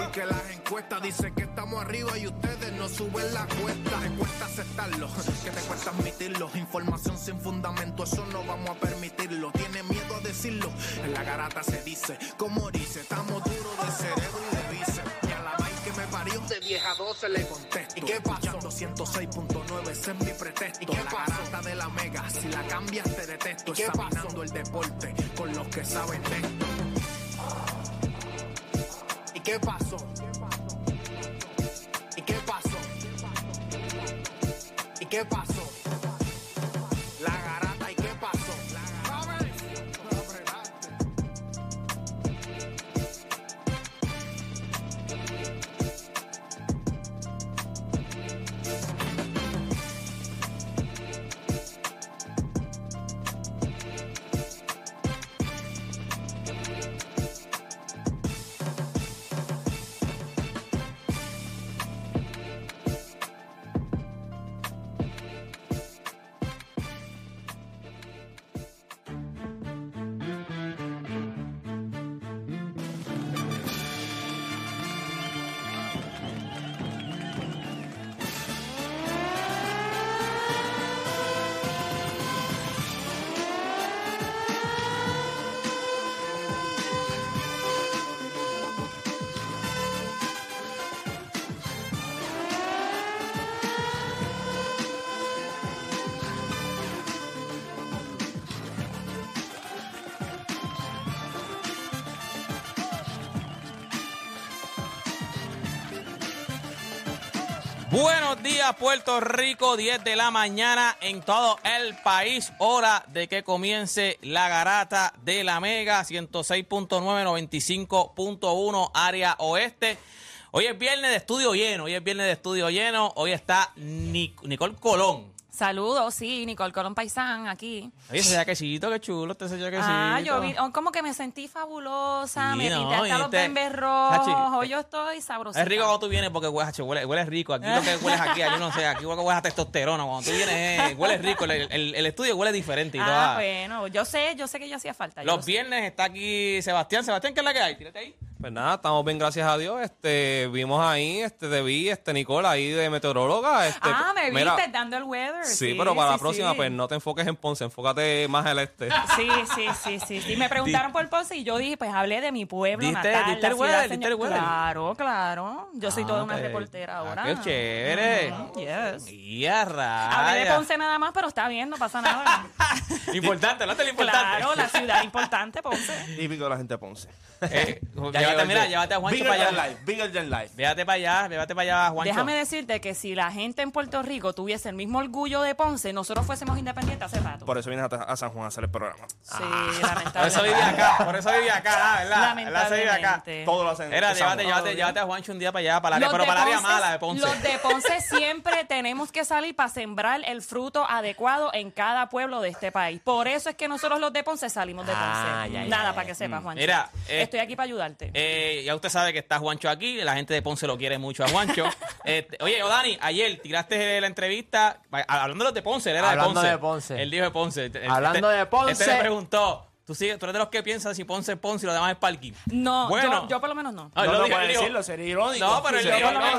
Porque las encuestas dicen que estamos arriba y ustedes no suben la cuesta. Te cuesta aceptarlo, que te cuesta admitirlo. Información sin fundamento, eso no vamos a permitirlo. Tiene miedo a decirlo, en la garata se dice. Como dice, estamos duros de cerebro y de vice. Y a la que me parió, de 10 a 12 le contesto. ¿Y qué pasó? 106.9, ese es mi pretexto. ¿Y qué la garata de la mega, si la cambias te detesto. ¿Y qué Examinando el deporte con los que saben de esto. ¿Y qué pasó? ¿Y qué pasó? ¿Y qué pasó? La Buenos días, Puerto Rico, 10 de la mañana en todo el país. Hora de que comience la garata de la Mega 106.9, 95.1, área oeste. Hoy es viernes de estudio lleno, hoy es viernes de estudio lleno. Hoy está Nic- Nicole Colón. Saludos, sí, Nicole Colón Paisán aquí. Oye, ese jaquecito, qué chulo, este ese jaquecito. Ah, yo vi, oh, como que me sentí fabulosa, Sí, me no, pinté hasta y los este- bembes rojos, hoy yo estoy sabrosita. Es rico cuando tú vienes porque huele, huele, huele rico. Aquí lo que hueles aquí, yo no sé, aquí huele huele a testosterona. Cuando tú vienes, eh, huele rico. El, el- el estudio huele diferente y todo. Ah, bueno, yo sé, yo sé que ya hacía falta. yo Los sé. viernes está aquí Sebastián. Sebastián, ¿qué es la que hay? Tírate ahí. Pues nada, estamos bien, gracias a Dios. Este, vimos ahí, este, te vi, este, Nicola, ahí de meteoróloga. Este, Ah, me mira, viste dando el weather. Sí, pero para la próxima, sí. pues no te enfoques en Ponce, enfócate más al este. Sí, sí, sí, sí, sí. Me preguntaron por Ponce y yo dije, pues hablé de mi pueblo ¿Diste- natal. diste el weather? señor- ¿Diste el weather? Claro, claro. Yo soy toda una pues, reportera ah, ahora. qué chévere. Mm, yes. Hablé de. Ponce nada más, pero está bien, no pasa nada. Importante, ¿no? Lo importante. claro, la ciudad importante, Ponce. Típico de la gente de Ponce. Eh, Ya llévate, mira, el- llévate a Juancho Bigger para allá. life, bigger than life. Para allá, llévate para allá, Juancho. Déjame decirte que si la gente en Puerto Rico tuviese el mismo orgullo de Ponce, nosotros fuésemos independientes hace rato. Por eso vienes a, a San Juan a hacer el programa. Sí, Ah. Por eso lamentablemente. acá, por eso viví acá, ¿verdad? Vive acá. Lamentablemente. Todo lo hacen. Era, llévate, llévate, llévate a Juancho un día para allá, para la pero para el área mala de Ponce. Los de Ponce siempre tenemos que salir para sembrar el fruto adecuado en cada pueblo de este país. Por eso es que nosotros los de Ponce salimos de Ponce. Ah, ya, ya, Nada, ya. para que sepas, Juancho. Mira, eh, Estoy aquí para ayudarte. Eh, ya usted sabe que está Juancho aquí, la gente de Ponce lo quiere mucho a Juancho. Este, oye, Dani, ayer tiraste la entrevista, va- hablando de los de Ponce, él era Hablando de Ponce. de Ponce. Él dijo de Ponce. Este- Hablando de Ponce. Este le preguntó, ¿tú, sigues, tú eres de los que piensan si Ponce es Ponce y lo demás es parking. no, bueno. yo, yo por lo menos no. Ah, No, él lo no dijo, puede él dijo- decirlo, sería irónico. No, pero él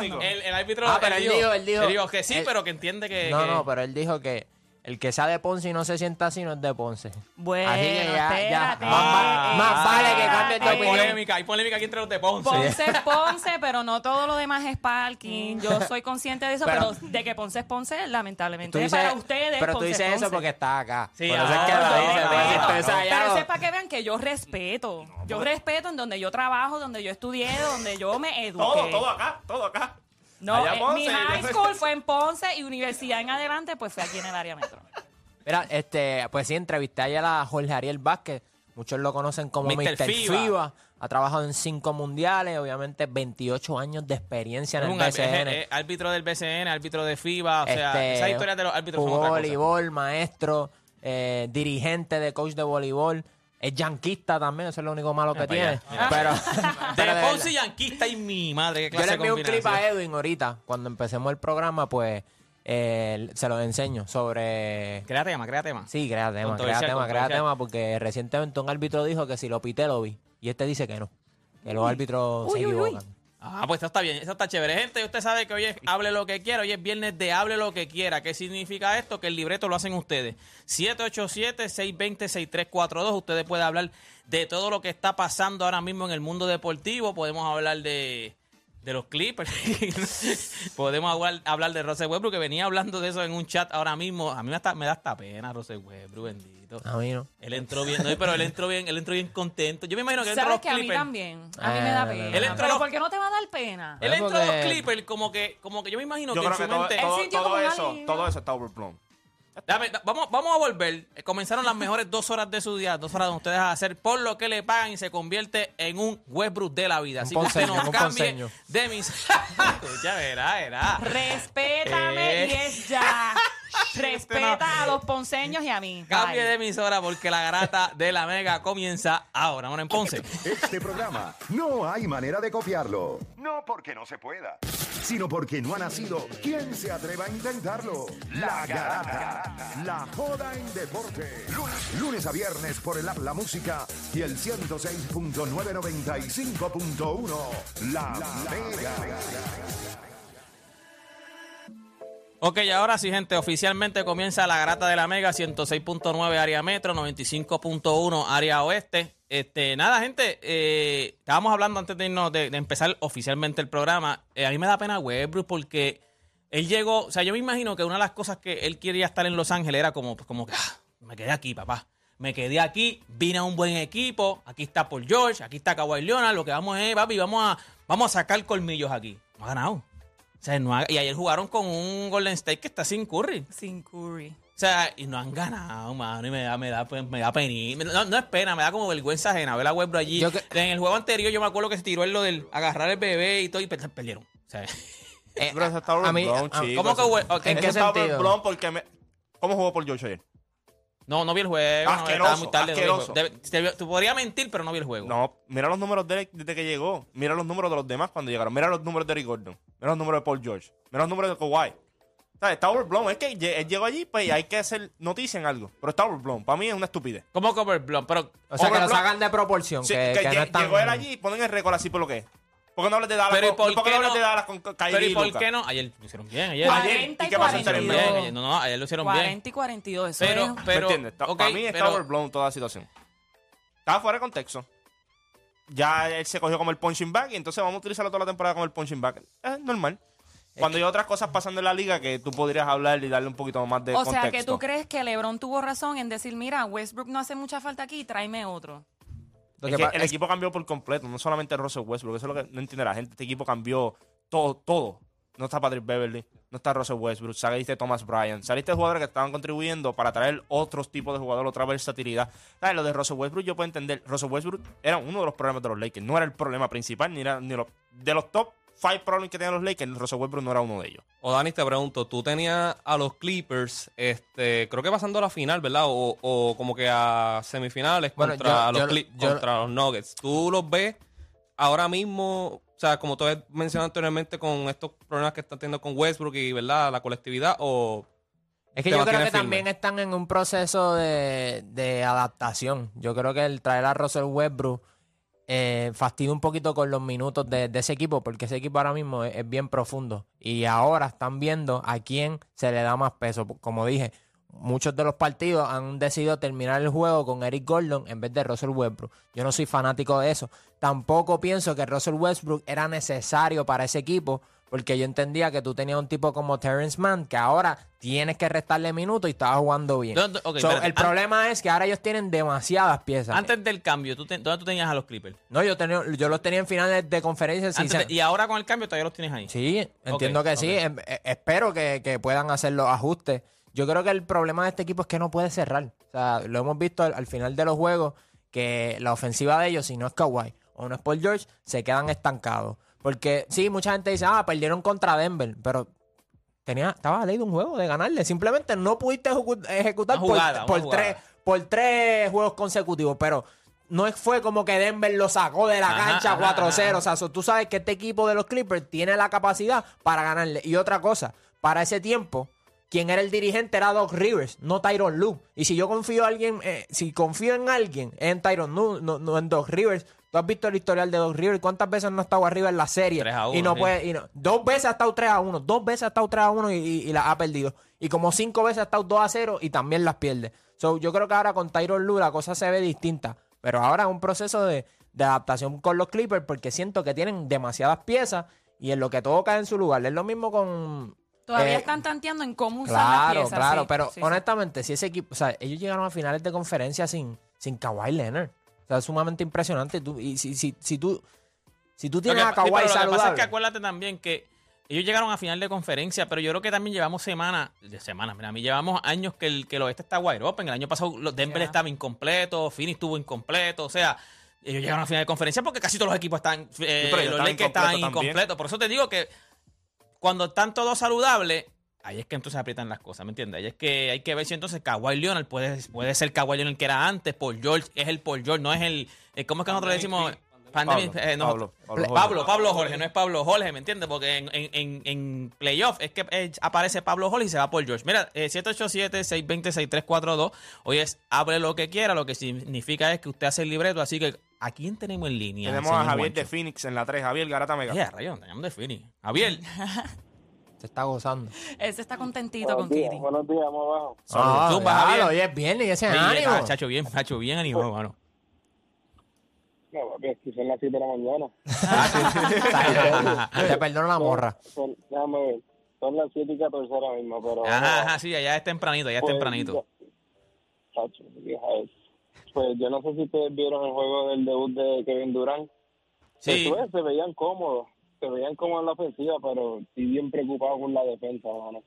dijo, el, el árbitro Ah, pero él dijo- él dijo- que sí, él- pero que entiende que... No, que- no, pero él dijo que el que sea de Ponce y no se sienta así no es de Ponce. Bueno, Así que ya, ya. espérate, Más, va- más vale que cambie de Hay opinión. polémica, hay polémica aquí entre los de Ponce. Ponce es Ponce, pero no todo lo demás es parking. Yo soy consciente de eso, pero, Pero- de que Ponce es Ponce, lamentablemente. Para ustedes, pero tú Ponce dices es eso Ponce. porque estás acá. Sí, Por eso ah, es que lo no, dices, no, porque si no, tú no. estás allá, Pero eso es para que vean que yo respeto. Yo respeto en donde yo trabajo, donde yo estudié, donde yo me eduqué. Todo, todo acá, todo acá. No, Allá eh, Ponce, mi high school fue en Ponce y universidad en adelante, pues fue aquí en el área metro. Mira, este, pues sí, entrevisté ayer a Jorge Ariel Vázquez. Muchos lo conocen como Mr. Mr. FIBA. FIBA. Ha trabajado en cinco mundiales, obviamente 28 años de experiencia en el un BCN. es- es árbitro del BCN, árbitro de FIBA, o sea, Este, esa historia de los árbitros son jugó otra cosa. voleibol, maestro, eh, dirigente de coach de voleibol. Es yanquista también, eso es lo único malo que para tiene. allá. Pero, pero De Ponce. Yanquista y mi madre, qué yo le clase envié un clip a. Edwin ahorita, cuando empecemos el programa, pues eh, se los enseño sobre... Crea tema, crea tema. Sí, crea tema, crea tema, crea tema, porque recientemente un árbitro dijo que si lo pité lo vi. Y este dice que no, que los árbitros se equivocan. Ah, pues eso está bien, eso está chévere. Gente, usted sabe que hoy es Hable lo que quiera, hoy es viernes de Hable lo que quiera. ¿Qué significa esto? Que el libreto lo hacen ustedes. 787-620-6342. Ustedes pueden hablar de todo lo que está pasando ahora mismo en el mundo deportivo. Podemos hablar de, de los Clippers. Podemos hablar, hablar de Rose Westbrook, que venía hablando de eso en un chat ahora mismo. A mí me, hasta- me da hasta pena, Rose Westbrook, bendito. A mí no. Él entró bien, no, pero él entró bien, él entró bien contento. Yo me imagino que él entró a ¿Sabes los que a mí Clippers. también? A mí me da Eh, pena. Él entró a Pero los- ¿por qué no te va a dar pena? Él entró a los Clippers como que, como que yo me imagino Yo que en su que todo, mente... todo- todo eso, todo eso está overblown. Dame, da- vamos, vamos a volver. Eh, Comenzaron las mejores dos horas de su día, dos horas donde ustedes a hacer por lo que le pagan y se convierte en un Westbrook de la vida. Así que usted ponceño, no un cambie ponceño. de mis... ya verá, verá. Respétame Eh. y es ya. Respeta a los ponceños y a mí. Cambie de emisora porque la garata de la mega comienza ahora. Bueno, en Ponce. Este programa no hay manera de copiarlo. No porque no se pueda, sino porque no ha nacido. ¿Quién se atreva a intentarlo? La Garata. La joda en deporte. Lunes, lunes a viernes por el app La Música y el 106.995.1. La, Mega. Ok, ahora sí, gente, oficialmente comienza la garata de la Mega, 106.9 área metro, 95.1 área oeste. Este, nada, gente, eh, estábamos hablando antes de, irnos- de, empezar oficialmente el programa. Eh, a mí me da pena Westbrook porque él llegó, o sea, yo me imagino que una de las cosas que él quería estar en Los Ángeles era como, como que, ah, me quedé aquí, papá. Me quedé aquí, vine a un buen equipo, aquí está Paul George, aquí está Kawhi Leonard, lo que vamos es, papi, vamos a, vamos a sacar colmillos aquí. No ha ganado. O sea, no ha- y ayer jugaron con un Golden State que está sin Curry. Sin Curry. O sea, y no han ganado, mano, y me da, me da, pues, me da pena. No, no es pena, me da como vergüenza ajena ver a Westbrook allí. Yo que- En el juego anterior yo me acuerdo que se tiró en lo del agarrar el bebé y todo y per- perdieron. O sea, Eh, Pero eso está a mí- a- chicos. ¿cómo que we- ok, ¿En qué está sentido? porque me... ¿Cómo jugó por George ayer? no, no vi el juego. no, Asqueroso, estaba muy tarde. no vi el asqueroso. juego. Debe- te- Tú podrías mentir, pero no vi el juego. No, mira los números de él desde que llegó. Mira los números de los demás cuando llegaron. Mira los números de Eric Gordon. Mira los números de Paul George. Mira los números de Kawhi. O sea, está overblown. Es que él llegó allí pues, y hay que hacer noticia en algo. Pero está overblown. Para mí es una estupidez. ¿Cómo cover blown? Pero o sea, que lo overblown. sacan de proporción. Sí, que, que que no están- llegó él allí y ponen el récord así por lo que es. ¿Por qué no hablas de Dallas Pero ¿y con, por ¿por qué qué no hablas no? de Dallas con Kyrie Pero ¿y por qué no? Ayer lo hicieron bien. Ayer, Ayer, ayer, 40 ¿y y qué pasa? lo hicieron bien. 42. ayer- no, no, ayer lo hicieron bien. 40 y 42. Eso Pero, es- pero, ¿Me entiendes? Está- ok, para mí está pero- overblown toda la situación. Estaba fuera de contexto. Ya él se cogió como el punching bag y entonces vamos a utilizarlo toda la temporada como el punching bag. Es normal. Cuando hay otras cosas pasando en la liga que tú podrías hablar y darle un poquito más de o contexto. sea, que tú crees que LeBron tuvo razón en decir, mira, Westbrook no hace mucha falta aquí, tráeme otro. Lo Es que que pa- el es- equipo cambió por completo, no solamente Russell Westbrook, eso es lo que no entiende la gente. Este equipo cambió todo, todo. No está Patrick Beverly, no está Russell Westbrook, saliste Thomas Bryan, saliste jugadores que estaban contribuyendo para traer otros tipos de jugadores, otra versatilidad. ¿Sabes? Lo de Russell Westbrook yo puedo entender. Russell Westbrook era uno de los problemas de los Lakers, no era el problema principal, ni era ni de los top five problemas que tenían los Lakers, Russell Westbrook no era uno de ellos. O Dani, te pregunto, tú tenías a los Clippers, este, creo que pasando a la final, ¿verdad? O, o como que a semifinales Bueno, contra, yo- los, yo- Cli- yo- contra los Nuggets. ¿Tú los ves ahora mismo, sea, como tú has mencionado anteriormente, con estos problemas que están teniendo con Westbrook y, ¿verdad? La colectividad, o Es que yo creo que firme? también están en un proceso de, de adaptación. Yo creo que el traer a Russell Westbrook eh, fastidia un poquito con los minutos de, de ese equipo, porque ese equipo ahora mismo es, es bien profundo. Y ahora están viendo a quién se le da más peso. Como dije, muchos de los partidos han decidido terminar el juego con Eric Gordon en vez de Russell Westbrook. Yo no soy fanático de eso. Tampoco pienso que Russell Westbrook era necesario para ese equipo, porque yo entendía que tú tenías un tipo como Terrence Mann, que ahora tienes que restarle minutos y estaba jugando bien. ¿Dónde- ok, So, espérate. el problema es que ahora ellos tienen demasiadas piezas. Antes del cambio, ¿tú ¿dónde tú tenías a los Clippers? no, yo, tenía, yo los tenía en finales de conferencia. sí, de- y ahora con el cambio todavía los tienes ahí. Sí, entiendo que sí. Em- eh, espero que, que puedan hacer los ajustes. Yo creo que el problema de este equipo es que no puede cerrar. O sea, lo hemos visto al, al final de los juegos que la ofensiva de ellos, si no es Kawhi o no es Paul George, se quedan estancados. Porque sí, mucha gente dice, ah, perdieron contra Denver, pero tenía, estaba a ley de un juego de ganarle. Simplemente no pudiste ejecu- ejecutar por- jugada, por, tres, por tres juegos consecutivos, pero no fue como que Denver lo sacó de la Ajá, cancha ajá, 4-0. ajá. O sea, so- tú sabes que este equipo de los Clippers tiene la capacidad para ganarle. Y otra cosa, para ese tiempo, quien era el dirigente era Doc Rivers, no Tyron Lue. Y si yo confío en alguien, eh, si confío en alguien, es en Tyron Lue, no, no en Doc Rivers. Tú has visto el historial de Doc Rivers, cuántas veces no ha estado arriba en la serie 3 a y 1, no sí. puede, y no- dos veces ha estado 3 a 1, dos veces ha estado 3 a 1 y, y- y las ha perdido. Y como cinco veces ha estado 2 a 0 y también las pierde. So, yo creo que ahora con Tyron Lue la cosa se ve distinta. Pero ahora es un proceso de, de adaptación con los Clippers porque siento que tienen demasiadas piezas y en lo que todo cae en su lugar. Es lo mismo con... Todavía eh, están tanteando en cómo usar las Claro, piezas. claro, sí, pero sí, sí. honestamente, si ese equipo, o sea, ellos llegaron a finales de conferencia sin, sin Kawhi Leonard. O sea, es sumamente impresionante. Tú- y si, si, si tú, si tú tienes que a pa- sí, Kawhi pero lo que pasa es saludable, que acuérdate también que ellos llegaron a final de conferencia, pero yo creo que también llevamos semanas, de semanas, mira, a mí llevamos años que el, que el oeste está wide open. El año pasado los Denver Ya. estaba incompleto, Phoenix estuvo incompleto, o sea, ellos llegaron a final de conferencia porque casi todos los equipos están, eh, los Lakers estaban incompletos. Por eso te digo que cuando están todos saludables, ahí es que entonces aprietan las cosas, ¿me entiendes? Ahí es que hay que ver si entonces Kawhi Leonard puede, puede ser Kawhi Leonard que era antes, Paul George es el Paul George, no es el, eh, ¿cómo es que nosotros le decimos? Pandemic, Pablo, eh, no, Pablo, Pablo Jorge. Pablo, Jorge, no es Pablo Jorge, ¿me entiendes? Porque en, en, en, en playoff es que eh, aparece Pablo Jorge y se va por George. Mira, eh, 787-620-6342. Hoy es hable lo que quiera, lo que significa es que usted hace el libreto. Así que, ¿a quién tenemos en línea? Tenemos a Javier de? Phoenix en la 3. Javier Garata Mega. Ya, rayón, tenemos de Fini. Javier, se está gozando. Él se está contentito con Kitty. Buenos días, vamos abajo. Ah, Javier. hoy es viernes y ese Sí, ánimo. ah, chacho, bien, chacho, bien animado, mano. No, papi, aquí son las 7 de la mañana. Te perdono la morra. Son, déjame ver. Son las 7 y 14 ahora mismo, pero... Ajá, ajá, sí, allá es tempranito, allá es pues, tempranito. ya- Chacho, vieja es. Pues yo no sé si ustedes vieron el juego del debut de Kevin Durant. Sí, Pues, se veían cómodos. Se veían cómodos en la ofensiva, pero sí bien preocupados con la defensa, mano.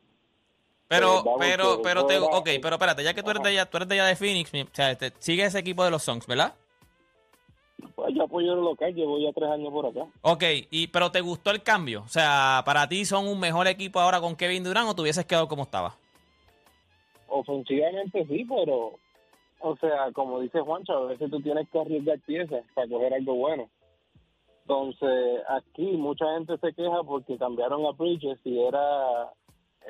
Pero, Vamos, pero, que pero te, ok, pero espérate, ya que tú eres de allá, tú eres de allá de Phoenix, o sea, te, sigue ese equipo de los Suns, ¿verdad? Pues yo apoyo el local, llevo ya tres años por acá. Ok, y, pero ¿te gustó el cambio? O sea, ¿para ti son un mejor equipo ahora con Kevin Durant o te hubieses quedado como estaba? Ofensivamente sí, pero, o sea, como dice Juancho, a veces tú tienes que arriesgar piezas para coger algo bueno. Entonces, aquí mucha gente se queja porque cambiaron a Bridges y era,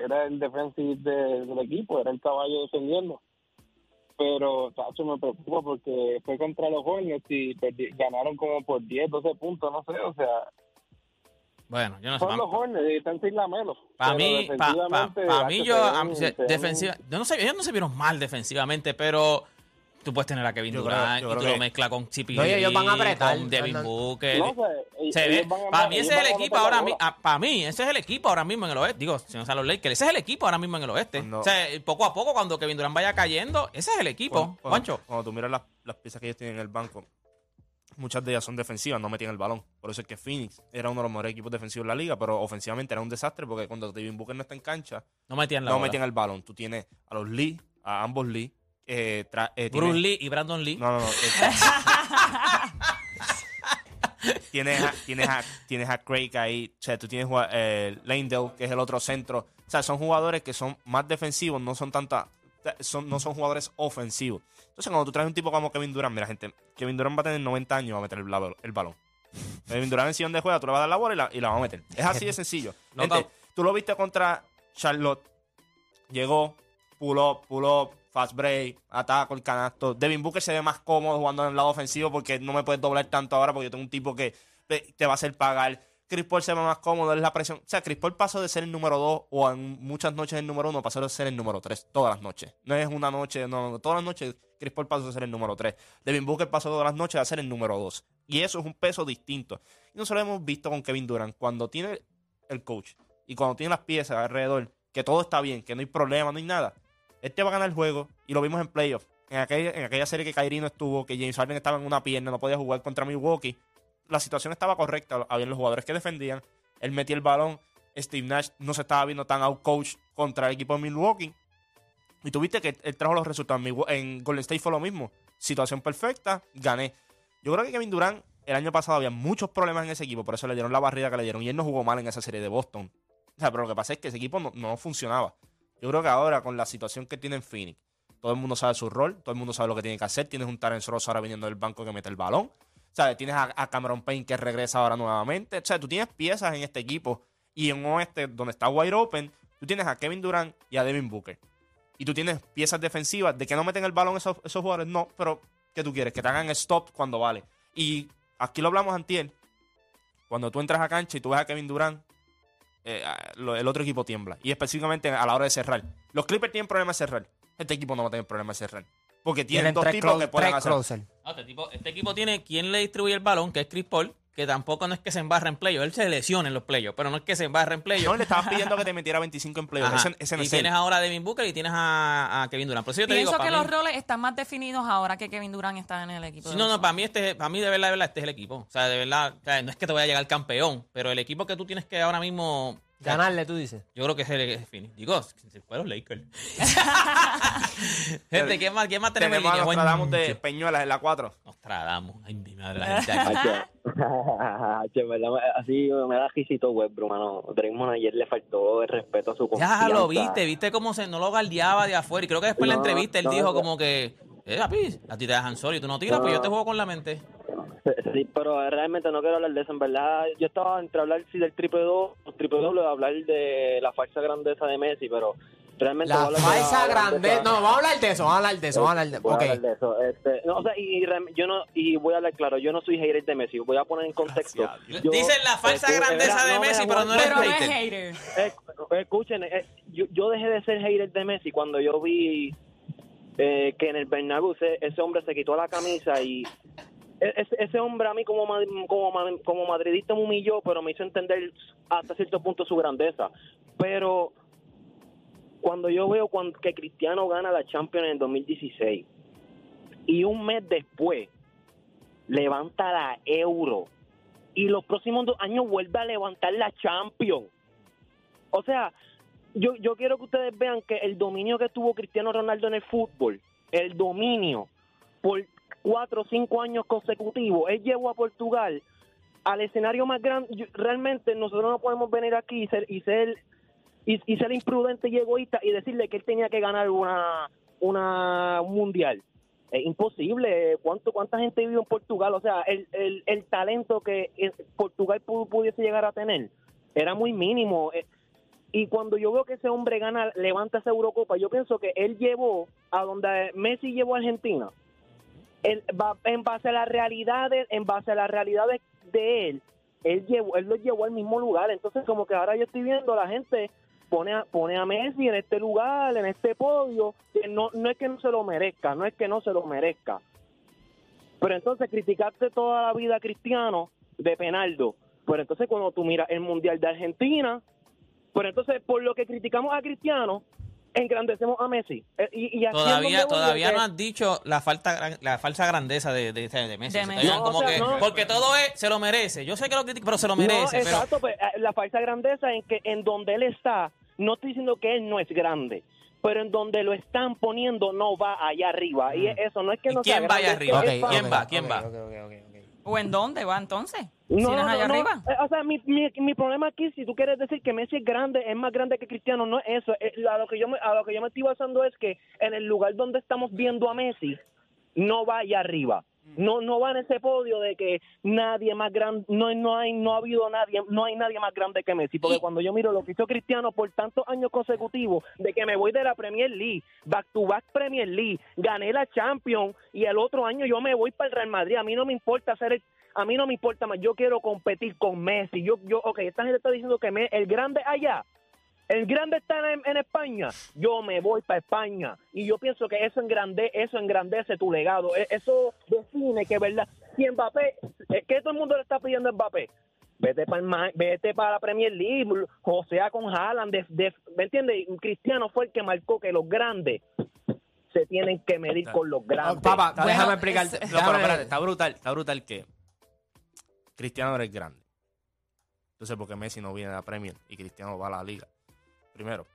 era el defensive de- del equipo, era el caballo defendiendo. Pero, tacho, me preocupa porque fue contra los Hornets y perdi- ganaron como por 10, 12 puntos, no sé, o sea, Bueno, yo no sé. son los Hornets y están sin lamelo. Para mí, pa- pa- mí yo, defensiva, yo no sé, ellos no se vieron mal defensivamente, pero tú puedes tener a Kevin Yo Durant y tú que- lo mezclas con Chipi No, y ellos van a apretar. con Devin. Booker. No, Se ve, van a- para mí ese es el equipo ahora mismo, para mí ese es el equipo ahora mismo en el oeste, digo, si no son los Lakers, ese es el equipo ahora mismo en el oeste. Cuando- O sea, poco a poco cuando Kevin Durant vaya cayendo, ese es el equipo, Cuando, cuando- Juancho. cuando tú miras las, las piezas que ellos tienen en el banco, muchas de ellas son defensivas, no metían el balón. Por eso es que Phoenix era uno de los mejores equipos defensivos de la liga, pero ofensivamente era un desastre porque cuando Devin Booker no está en cancha, No metían la no bola. metían el balón. Tú tienes a los Lee, a ambos Lee. Eh, tra- eh, Bruce Lee y Brandon Lee. No, no, no. eh, tienes, a, tienes, a, tienes a Craig ahí. O sea, tú tienes jugua- eh, Landell, que es el otro centro. O sea, son jugadores que son más defensivos, no son tanta, son, no son jugadores ofensivos. Entonces, cuando tú traes un tipo como Kevin Durant, mira, gente, Kevin Durant va a tener 90 años y va a meter el, balón. Kevin Durant en sillón de juega, tú le vas a dar la bola y la, y la va a meter. Es así de sencillo. No, Gente, tú lo viste contra Charlotte. Llegó, pull up, pull up, fast break, ataco, el canasto. Devin Booker se ve más cómodo jugando en el lado ofensivo porque no me puedes doblar tanto ahora porque yo tengo un tipo que te va a hacer pagar. Chris Paul se ve más cómodo, es la presión. O sea, Chris Paul pasó de ser el número 2 o en muchas noches el número 1 pasó de ser el número 3 todas las noches. No es una noche, no, no, todas las noches Chris Paul pasó de ser el número 3. Devin Booker pasó todas las noches a ser el número 2. Y eso es un peso distinto. Y nosotros hemos visto con Kevin Durant. Cuando tiene el coach y cuando tiene las piezas alrededor, que todo está bien, que no hay problema, no hay nada, este va a ganar el juego y lo vimos en playoff. En aquella, serie que Kyrie no estuvo, que James Harden estaba en una pierna, no podía jugar contra Milwaukee. La situación estaba correcta, habían los jugadores que defendían, él metía el balón, Steve Nash no se estaba viendo tan outcoach contra el equipo de Milwaukee. Y tuviste que él trajo los resultados. En Golden State fue lo mismo. Situación perfecta, gané. Yo creo que Kevin Durant el año pasado había muchos problemas en ese equipo, por eso le dieron la barrida que le dieron. Y él no jugó mal en esa serie de Boston. O sea, pero lo que pasa es que ese equipo no, no funcionaba. Yo creo que ahora, con la situación que tiene en Phoenix, todo el mundo sabe su rol, todo el mundo sabe lo que tiene que hacer. Tienes un Terence Ross ahora viniendo del banco que mete el balón. ¿Sabes? Tienes a, Cameron Payne que regresa ahora nuevamente. O sea, tú tienes piezas en este equipo y en oeste donde está wide open, Tú tienes a Kevin Durant y a Devin Booker. Y tú tienes piezas defensivas de que no meten el balón esos, esos jugadores. No, pero ¿qué tú quieres? Que te hagan stop cuando vale. Y aquí lo hablamos antier. Cuando tú entras a cancha y tú ves a Kevin Durant, eh, ah, lo- el otro equipo tiembla. Y específicamente a la hora de cerrar. Los Clippers tienen problemas de cerrar. Este equipo no va a tener problemas de cerrar. Porque tienen, Tienen dos tipos que pueden hacer. No, este, tipo- este equipo tiene quien le distribuye el balón, que es Chris Paul, que tampoco no es que se embarra en playoff. Él se lesiona en los playoffs, pero no es que se embarra en playoff. No le estabas pidiendo que te metiera 25 en playoff. Ese, ese no y es él. tienes ahora a Devin Booker y tienes a, a Kevin Durant. Por eso yo te Pienso digo, que los mí, roles están más definidos ahora que Kevin Durant está en el equipo. Sí, no, no, para mí, este, para mí de verdad, de verdad, este es el equipo. O sea, de verdad, o sea, no es que te vaya a llegar campeón, pero el equipo que tú tienes que ahora mismo... Ganarle, tú dices. Yo creo que es el es Phoenix. Digo, se fueron los Lakers. Gente, ¿quién más, quién más tenemos, Tenemos a? Nostradamus de Peñuelas en la 4. Nostradamus. Ay, mi madre, la gente aquí. Che, en verdad, así me da risito Westbrook, mano. Draymond ayer le faltó el respeto a su confianza. Ya lo viste, viste cómo se no lo guardiaba de afuera. Y creo que después en la No, entrevista él no, dijo no. como que, eh, papi, a ti te dejan solo y tú no tiras, pues yo te juego con la mente. Sí, pero realmente no quiero hablar de eso. En verdad, yo estaba entre hablar sí, del triple doble, triple doble, o hablar de la falsa grandeza de Messi, pero realmente La falsa la grandeza. No, vamos a hablar de eso, vamos a hablar de eso, vamos a hablar de Voy a hablar de eso. Este, no, o sea, y, yo no y voy a hablar claro, yo no soy hater de Messi. Voy a poner en contexto. Yo- Dicen la falsa eh, grandeza de no, Messi, pero no eres Pero no es hater. hater. Eh, escuchen, eh, yo, yo dejé de ser hater de Messi cuando yo vi eh, que en el Bernabéu ese, ese hombre se quitó la camisa y ese, ese hombre a mí como, como, como madridista me humilló, pero me hizo entender hasta cierto punto su grandeza. Pero cuando yo veo que Cristiano gana la Champions en el 2016 y un mes después levanta la Euro y los próximos dos años vuelve a levantar la Champions. O sea, yo, yo quiero que ustedes vean que el dominio que tuvo Cristiano Ronaldo en el fútbol, el dominio por cuatro o cinco años consecutivos, él llevó a Portugal al escenario más grande. Realmente nosotros no podemos venir aquí y ser, y ser y, ser imprudente y egoísta y decirle que él tenía que ganar una, una un mundial. Es imposible. ¿Cuánto, ¿Cuánta gente vive en Portugal? O sea, el, el, el talento que eh, Portugal pu- pudiese llegar a tener era muy mínimo. Eh, Y cuando yo veo que ese hombre gana, levanta esa Eurocopa, yo pienso que él llevó a donde Messi llevó a Argentina. Va- en base a las realidades, en base a las realidades de él, él llevó, él lo llevó al mismo lugar. Entonces, como que ahora yo estoy viendo la gente pone a, pone a Messi en este lugar, en este podio, que no, no es que no se lo merezca, no es que no se lo merezca. Pero entonces criticaste toda la vida Cristiano de Penaldo. Pero entonces cuando tú miras el Mundial de Argentina, pero entonces por lo que criticamos a Cristiano, engrandecemos a Messi. Eh, Y, y Todavía, todavía no has dicho la falta, la falsa grandeza de, de, de Messi. De Se Messi. quedan No, como o sea, que- no. Porque todo es, se lo merece. Yo sé que lo critico, pero se lo merece. No, pero, exacto, pues, eh, la falsa grandeza en que en donde él está, no estoy diciendo que él no es grande, pero en donde lo están poniendo no va allá arriba. Y eso no es que ¿Y no quién sea va allá grande, es que arriba? ¿Quién va? ¿Quién ok, va? ¿O en dónde va entonces? No, si no es allá no, arriba. eh, O sea, mi, mi, mi problema aquí, si tú quieres decir que Messi es grande, es más grande que Cristiano, no es eso. Eh, A lo que yo me, a lo que yo me estoy basando es que en el lugar donde estamos viendo a Messi, no va allá arriba. No, no va en ese podio de que nadie más grande, no, no hay, no ha habido nadie, no hay nadie más grande que Messi. Porque cuando yo miro lo que hizo Cristiano por tantos años consecutivos, de que me voy de la Premier League, back to back Premier League, gané la Champions y el otro año yo me voy para el Real Madrid. A mí no me importa hacer el, a mí no me importa más, yo quiero competir con Messi. Yo, yo, ok, esta gente está diciendo que me- el grande allá, el grande está en, en España, yo me voy para España. Y yo pienso que eso, engrande, eso engrandece tu legado. E- Eso define que, ¿verdad? Si Mbappé, es que todo el mundo le está pidiendo a Mbappé. Vete para, el vete para la Premier League, Josea con Haaland, de- de- ¿me entiendes? Cristiano fue el que marcó que los grandes se tienen que medir con los Oh, grandes. papá, Bueno, déjame explicar. es- No, pero espérate, está brutal, está brutal que Cristiano eres grande. Entonces, porque Messi no viene a la Premier y Cristiano va a la liga. Primero,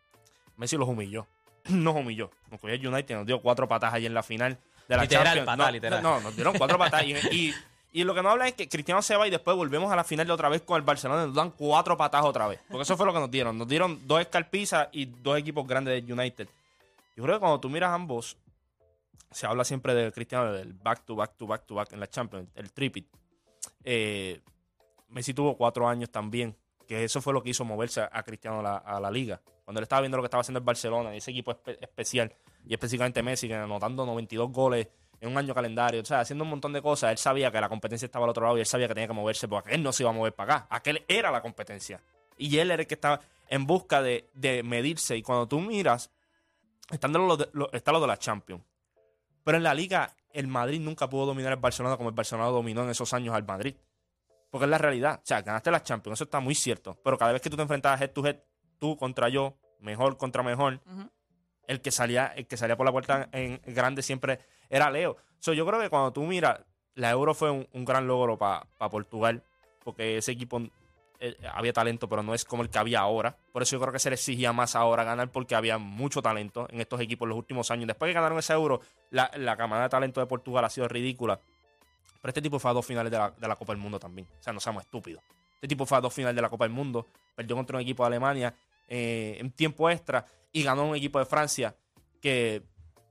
Messi los humilló. Nos humilló. Nos cogió el United, nos dio cuatro patas ahí en la final de la Literal, Champions. patada, no, literal. no, nos dieron cuatro patas. Y, y, y lo que no habla es que Cristiano se va y después volvemos a la final de otra vez con el Barcelona y nos dan cuatro patas otra vez. Porque eso fue lo que nos dieron. Nos dieron dos escarpizas y dos equipos grandes de United. Yo creo que cuando tú miras ambos, se habla siempre de Cristiano, del back to back to back to back en la Champions, el tripit. Eh, Messi tuvo cuatro años también porque eso fue lo que hizo moverse a, Cristiano a la, liga. Cuando él estaba viendo lo que estaba haciendo el Barcelona, ese equipo espe- especial, y específicamente Messi, que anotando 92 goles en un año calendario, o sea, haciendo un montón de cosas, él sabía que la competencia estaba al otro lado y él sabía que tenía que moverse, porque él no se iba a mover para acá. Aquel era la competencia. Y él era el que estaba en busca de, de medirse. Y cuando tú miras, están está lo de la Champions. Pero en la liga, el Madrid nunca pudo dominar el Barcelona como el Barcelona dominó en esos años al Madrid. Porque es la realidad. O sea, ganaste la Champions, eso está muy cierto. Pero cada vez que tú te enfrentabas head to head, tú contra yo, mejor contra mejor, el que salía, el que salía por la puerta en grande siempre era Leo. So, yo creo que cuando tú miras, la Euro fue un, un gran logro para Portugal, porque ese equipo eh, había talento, pero no es como el que había ahora. Por eso yo creo que se le exigía más ahora ganar, porque había mucho talento en estos equipos en los últimos años. Después que ganaron ese Euro, la, la camada de talento de Portugal ha sido ridícula. Pero este tipo fue a dos finales de la, de la Copa del Mundo también. O sea, no seamos estúpidos. Este tipo fue a dos finales de la Copa del Mundo. Perdió contra un equipo de Alemania eh, en tiempo extra y ganó un equipo de Francia que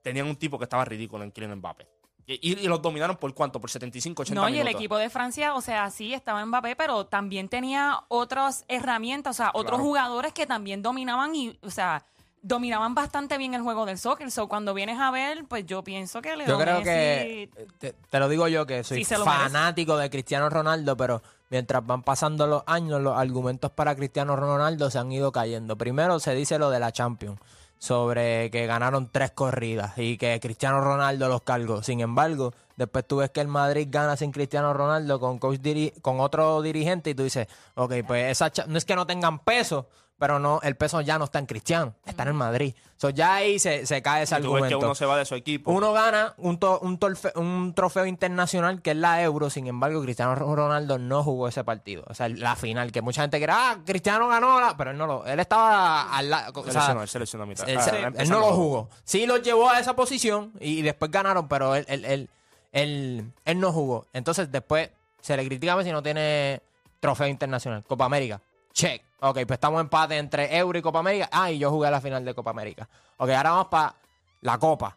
tenían un tipo que estaba ridículo en Kylian Mbappé. Y, los dominaron por cuánto? Por 75, 80 No, y minutos. el equipo de Francia, o sea, sí, estaba Mbappé, pero también tenía otras herramientas, o sea, otros Claro. jugadores que también dominaban y, o sea, dominaban bastante bien el juego del soccer. So, cuando vienes a ver, pues yo pienso que Leo Yo creo Messi- que, te, te lo digo yo, que soy Sí, merece. fanático de Cristiano Ronaldo, pero mientras van pasando los años, los argumentos para Cristiano Ronaldo se han ido cayendo. Primero se dice lo de la Champions, sobre que ganaron tres corridas y que Cristiano Ronaldo los cargó. Sin embargo, después tú ves que el Madrid gana sin Cristiano Ronaldo con, coach diri- con otro dirigente y tú dices, ok, pues esa no es que no tengan peso, pero no el peso ya no está en Cristiano, está en el Madrid. So, ya ahí se, se cae ese Y tú ves argumento. que uno se va de su equipo. Uno gana un, to- un, torfe- un trofeo internacional que es la Euro, sin embargo, Cristiano Ronaldo no jugó ese partido. O sea, la final, que mucha gente cree, ah, Cristiano ganó, la... pero él no lo. Él estaba al lado. o Se sea, él se lesionó a mitad. él, Ah, él no lo jugó. Sí los llevó a esa posición y, después ganaron, pero él, él, él, él- él no jugó. Entonces, después se le critica a Messi si no tiene trofeo internacional. Copa América. Check. Ok, pues estamos en empate entre Euro y Copa América. Ah, y yo jugué la final de Copa América. Ok, ahora vamos para la Copa.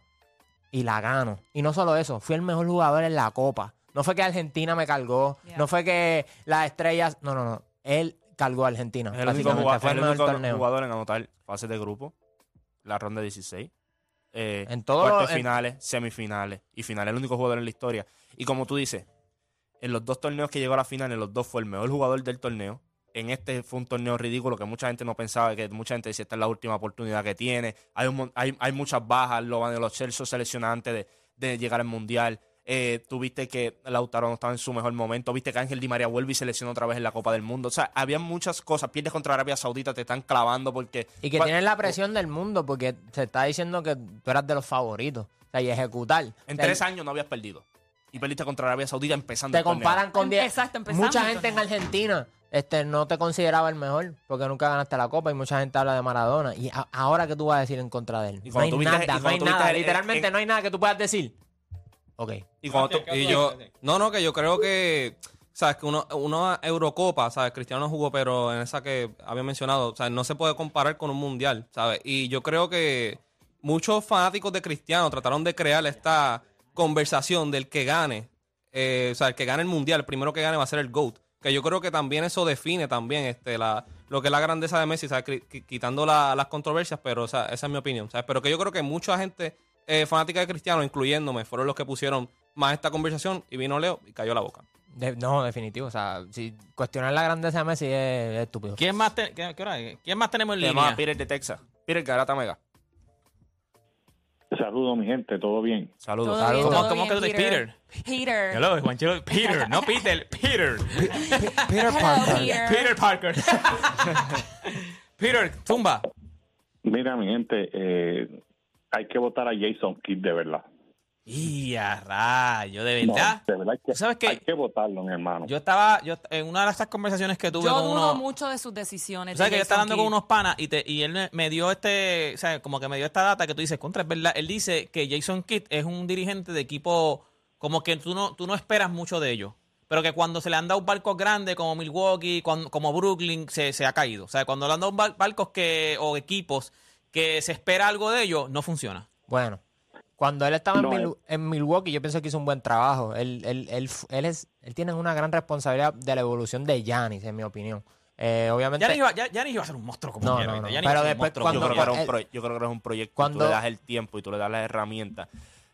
Y la gano. Y no solo eso, fui el mejor jugador en la Copa. No fue que Argentina me cargó. Yeah. No fue que las estrellas. No, no, no. Él cargó a Argentina. El único, jugador, fue el el mejor torneo. jugador en anotar fases de grupo, la ronda de 16. Eh, En todos los- en- finales, semifinales y finales. El único jugador en la historia. Y como tú dices, en los dos torneos que llegó a la final, en los dos fue el mejor jugador del torneo. En este fue un torneo ridículo que mucha gente no pensaba, que mucha gente decía esta es la última oportunidad que tiene. Hay, un hay, hay muchas bajas, lo van de los Chelsea selecciona antes de, de llegar al Mundial. Eh, tuviste que Lautaro no estaba en su mejor momento. Viste que Ángel Di María vuelve y se lesionó otra vez en la Copa del Mundo. O sea, había muchas cosas. Pierdes contra Arabia Saudita, te están clavando porque. Y que ¿Cuál- tienes la presión del mundo porque se está diciendo que tú eras de los favoritos. O sea, y ejecutar. En O sea, tres años no habías perdido. Y perdiste contra Arabia Saudita empezando Te el torneo. comparan con 10. Exacto, empezando Mucha gente en. Argentina este, no te consideraba el mejor porque nunca ganaste la copa y mucha gente habla de Maradona. Y a- ahora que tú vas a decir en contra de él. Y No cuando hay viste- nada, no hay nada. el- Literalmente el- no hay nada que tú puedas decir. Ok. Y cuando tú- Y yo, no, no, que yo creo que, sabes, que uno, uno Eurocopa, sabes, Cristiano no jugó, pero en esa que había mencionado, o sea, no se puede comparar con un mundial, sabes. Y yo creo que muchos fanáticos de Cristiano trataron de crear esta conversación del que gane, eh, o sea, el que gane el mundial, el primero que gane va a ser el GOAT. Que yo creo que también eso define también este la lo que es la grandeza de Messi, ¿sabes? Quitando la- las controversias, pero o sea, esa es mi opinión, ¿sabes? Pero que yo creo que mucha gente eh, fanática de Cristiano, incluyéndome, fueron los que pusieron más esta conversación y vino Leo y cayó la boca. De- no, definitivo. O sea, si cuestionar la grandeza de Messi es, es estúpido. ¿Quién más, te- qué- qué hora es? ¿Quién más tenemos en línea? Peter de Texas. Peter Garata Mega. Saludos, mi gente, ¿todo bien? Saludos. Todo bien, ¿Cómo- todo cómo bien, que tú Peter? Peter. Hello, Juanchelo, Peter, no Peter, Peter. Peter Hello, Parker. Peter. Peter Parker. Peter, tumba. Mira, mi gente, eh, hay que votar a Jason Kidd de verdad. Y a rayo, de No, verdad. de verdad hay que, ¿Tú sabes qué? hay que votarlo, mi hermano. Yo estaba, yo en una de estas conversaciones que tuve Yo con dudo uno. mucho de sus decisiones. Sabes de que yo estaba hablando con unos panas y, te, y él me, dio este, o sea, como que me dio esta data que tú dices, contra, es verdad. Él dice que Jason Kidd es un dirigente de equipo como que tú no, tú no esperas mucho de ellos. Pero que cuando se le han dado barcos grandes como Milwaukee, cuando- como Brooklyn, se, se ha caído. O sea, cuando le han dado bar- barcos que, o equipos que se espera algo de ellos, no funciona. Bueno, cuando él estaba No, en, él- Mil- en Milwaukee, yo pienso que hizo un buen trabajo. Él, él, él, él, es, él tiene una gran responsabilidad de la evolución de Giannis, en mi opinión. Eh, obviamente. Giannis iba, ya- Giannis iba a ser un monstruo como No, quiera, no, no. Pero después Yo cuando- como creo, que era quiera. un proye- yo creo que era un proyecto. Cuando- tú le das el tiempo y tú le das las herramientas.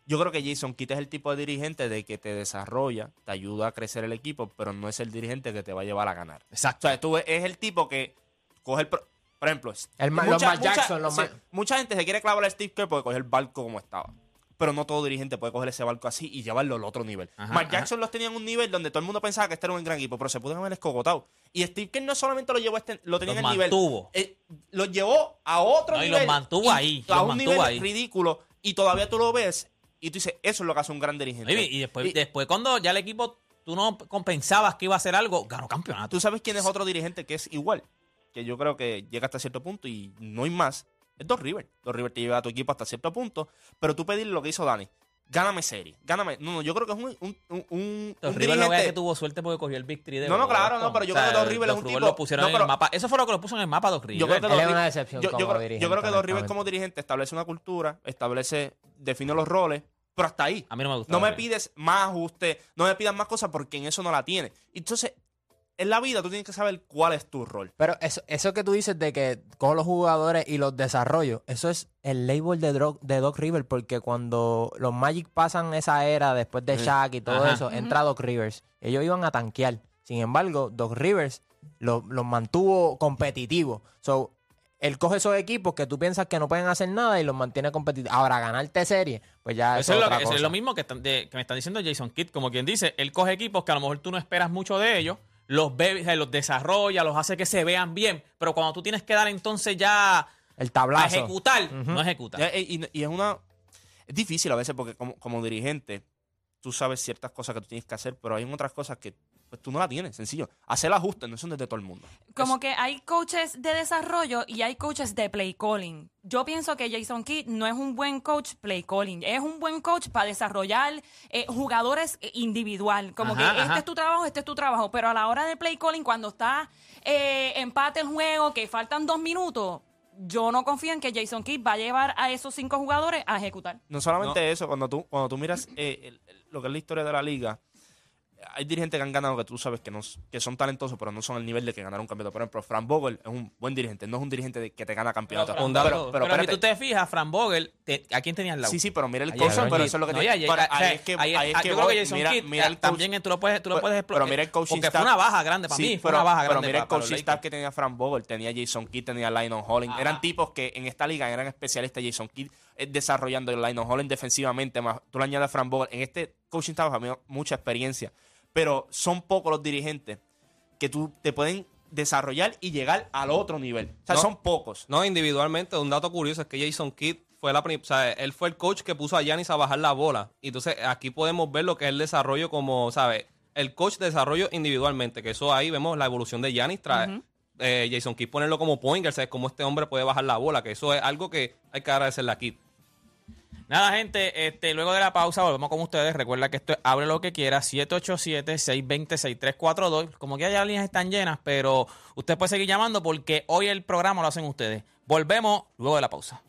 Yo creo que Jason Kidd es el tipo de dirigente de que te desarrolla, te ayuda a crecer el equipo, pero no es el dirigente que te va a llevar a ganar. Exacto. O sea, tú es el tipo que coge el... pro- por ejemplo, El los Mark Jackson, los sí, Mark- mucha gente se quiere clavar a Steve Kerr porque coger el barco como estaba. Pero no todo dirigente puede coger ese barco así y llevarlo al otro nivel. Ajá, Mark ajá. Jackson los tenía en un nivel donde todo el mundo pensaba que este era un gran equipo, pero se pudieron haber escogotado. Y Steve Kerr no solamente lo llevó a este, lo tenía Los en el nivel. mantuvo. eh, lo llevó a otro No, y nivel. los mantuvo ahí, A un nivel ahí. ridículo. Y todavía tú lo ves y tú dices, eso es lo que hace un gran dirigente. Y, y después, Y- después, cuando ya el equipo, tú no compensabas que iba a hacer algo, ganó campeonato. Tú sabes quién es otro dirigente que es igual, que yo creo que llega hasta cierto punto y no hay más. Es Dos River. Dos River te lleva a tu equipo hasta cierto punto, pero tú pedirle lo que hizo Dani. Gáname serie, gáname. No, no, yo creo que es un, un, un, un, un River lo que es dirigente. que tuvo suerte porque cogió el Victory de No, no, claro, no, pero yo creo que Doc Rivers es un Doc tipo- lo pusieron no, en el mapa. Eso fue lo que lo puso en el mapa Doc Rivers. Yo creo que Él Doc es una decepción yo, yo como creo, dirigente, yo creo que Dos Rivers honestamente. como dirigente establece una cultura, establece, define los roles, pero hasta ahí. A mí no me gusta. No me pides más ajuste, no me pidas más cosas porque en eso no la tienes. Entonces, en la vida tú tienes que saber cuál es tu rol. Pero eso, eso que tú dices de que cojo los jugadores y los desarrollo, eso es el label de, Dro- de Doc Rivers, porque cuando los Magic pasan esa era después de Shaq y todo Ajá. eso, entra Doc Rivers. Ellos iban a tanquear. Sin embargo, Doc Rivers los los mantuvo competitivos. So, él coge esos equipos que tú piensas que no pueden hacer nada y los mantiene competitivos. Ahora, ganarte serie, pues ya Eso eso es, lo, otra que, eso es lo mismo que, están- de- que me están diciendo Jason Kidd, como quien dice, él coge equipos que a lo mejor tú no esperas mucho de ellos, los sea, los desarrolla, los hace que se vean bien, pero cuando tú tienes que dar entonces ya El a tablazo. ejecutar, no ejecuta. Ya, Y, y- y es una. Es difícil a veces porque como, como dirigente, tú sabes ciertas cosas que tú tienes que hacer, pero hay otras cosas que pues, tú no la tienes, sencillo. Hacer ajustes no son desde todo el mundo. Como que hay coaches de desarrollo y hay coaches de play calling. Yo pienso que Jason Kidd no es un buen coach play calling, es un buen coach para desarrollar eh, jugadores eh, individual. Como Ajá, que este ajá. es tu trabajo, este es tu trabajo. Pero a la hora de play calling, cuando está eh, empate el juego, que faltan dos minutos, yo no confío en que Jason Kidd va a llevar a esos cinco jugadores a ejecutar. No solamente eso, cuando tú, cuando tú miras eh, el- el- lo que es la historia de la liga, hay dirigentes que han ganado que tú sabes que, no, que son talentosos, pero no son al nivel de que ganaron un campeonato. Por ejemplo, Frank Vogel es un buen dirigente, no es un dirigente de- que te gana campeonato. Pero, dato- pero, pero si tú te fijas, Fran Vogel, te- ¿a quién tenías al lado? Sí, sí, pero mira el A coach, Jason pero eso es lo que No, te ahí- pero es que, ahí- ahí es ah, que yo creo que Jason mira, Kidd mira el eh, también tú lo puedes, tú lo pero- puedes pero mira el coaching Porque fue una baja grande para Sí, mí, fue pero, una baja pero grande mira para, el coaching staff que tenía Frank Vogel, tenía Jason Kidd, tenía Lionel Hollins. Ajá. Eran tipos que en esta liga eran especialistas. Jason Kidd eh, desarrollando el Lionel Hollins defensivamente, más tú le añades a Frank Vogel. En este coaching staff mucha experiencia, pero son pocos los dirigentes que tú te pueden desarrollar y llegar al otro nivel. O sea, No. son pocos. No, individualmente, un dato curioso es que Jason Kidd fue la o sea, él fue el coach que puso a Giannis a bajar la bola. Y entonces aquí podemos ver lo que es el desarrollo como, ¿sabes? El coach de desarrollo individualmente, que eso ahí vemos la evolución de Giannis trae. eh, Jason Kidd ponerlo como pointer, ¿sabes? Cómo este hombre puede bajar la bola, que eso es algo que hay que agradecerle a Kidd. Nada, gente, este, luego de la pausa volvemos con ustedes. Recuerda que esto es Abre lo que quiera, 787-620-6342. Como que ya las líneas están llenas, pero usted puede seguir llamando porque hoy el programa lo hacen ustedes. Volvemos luego de la pausa.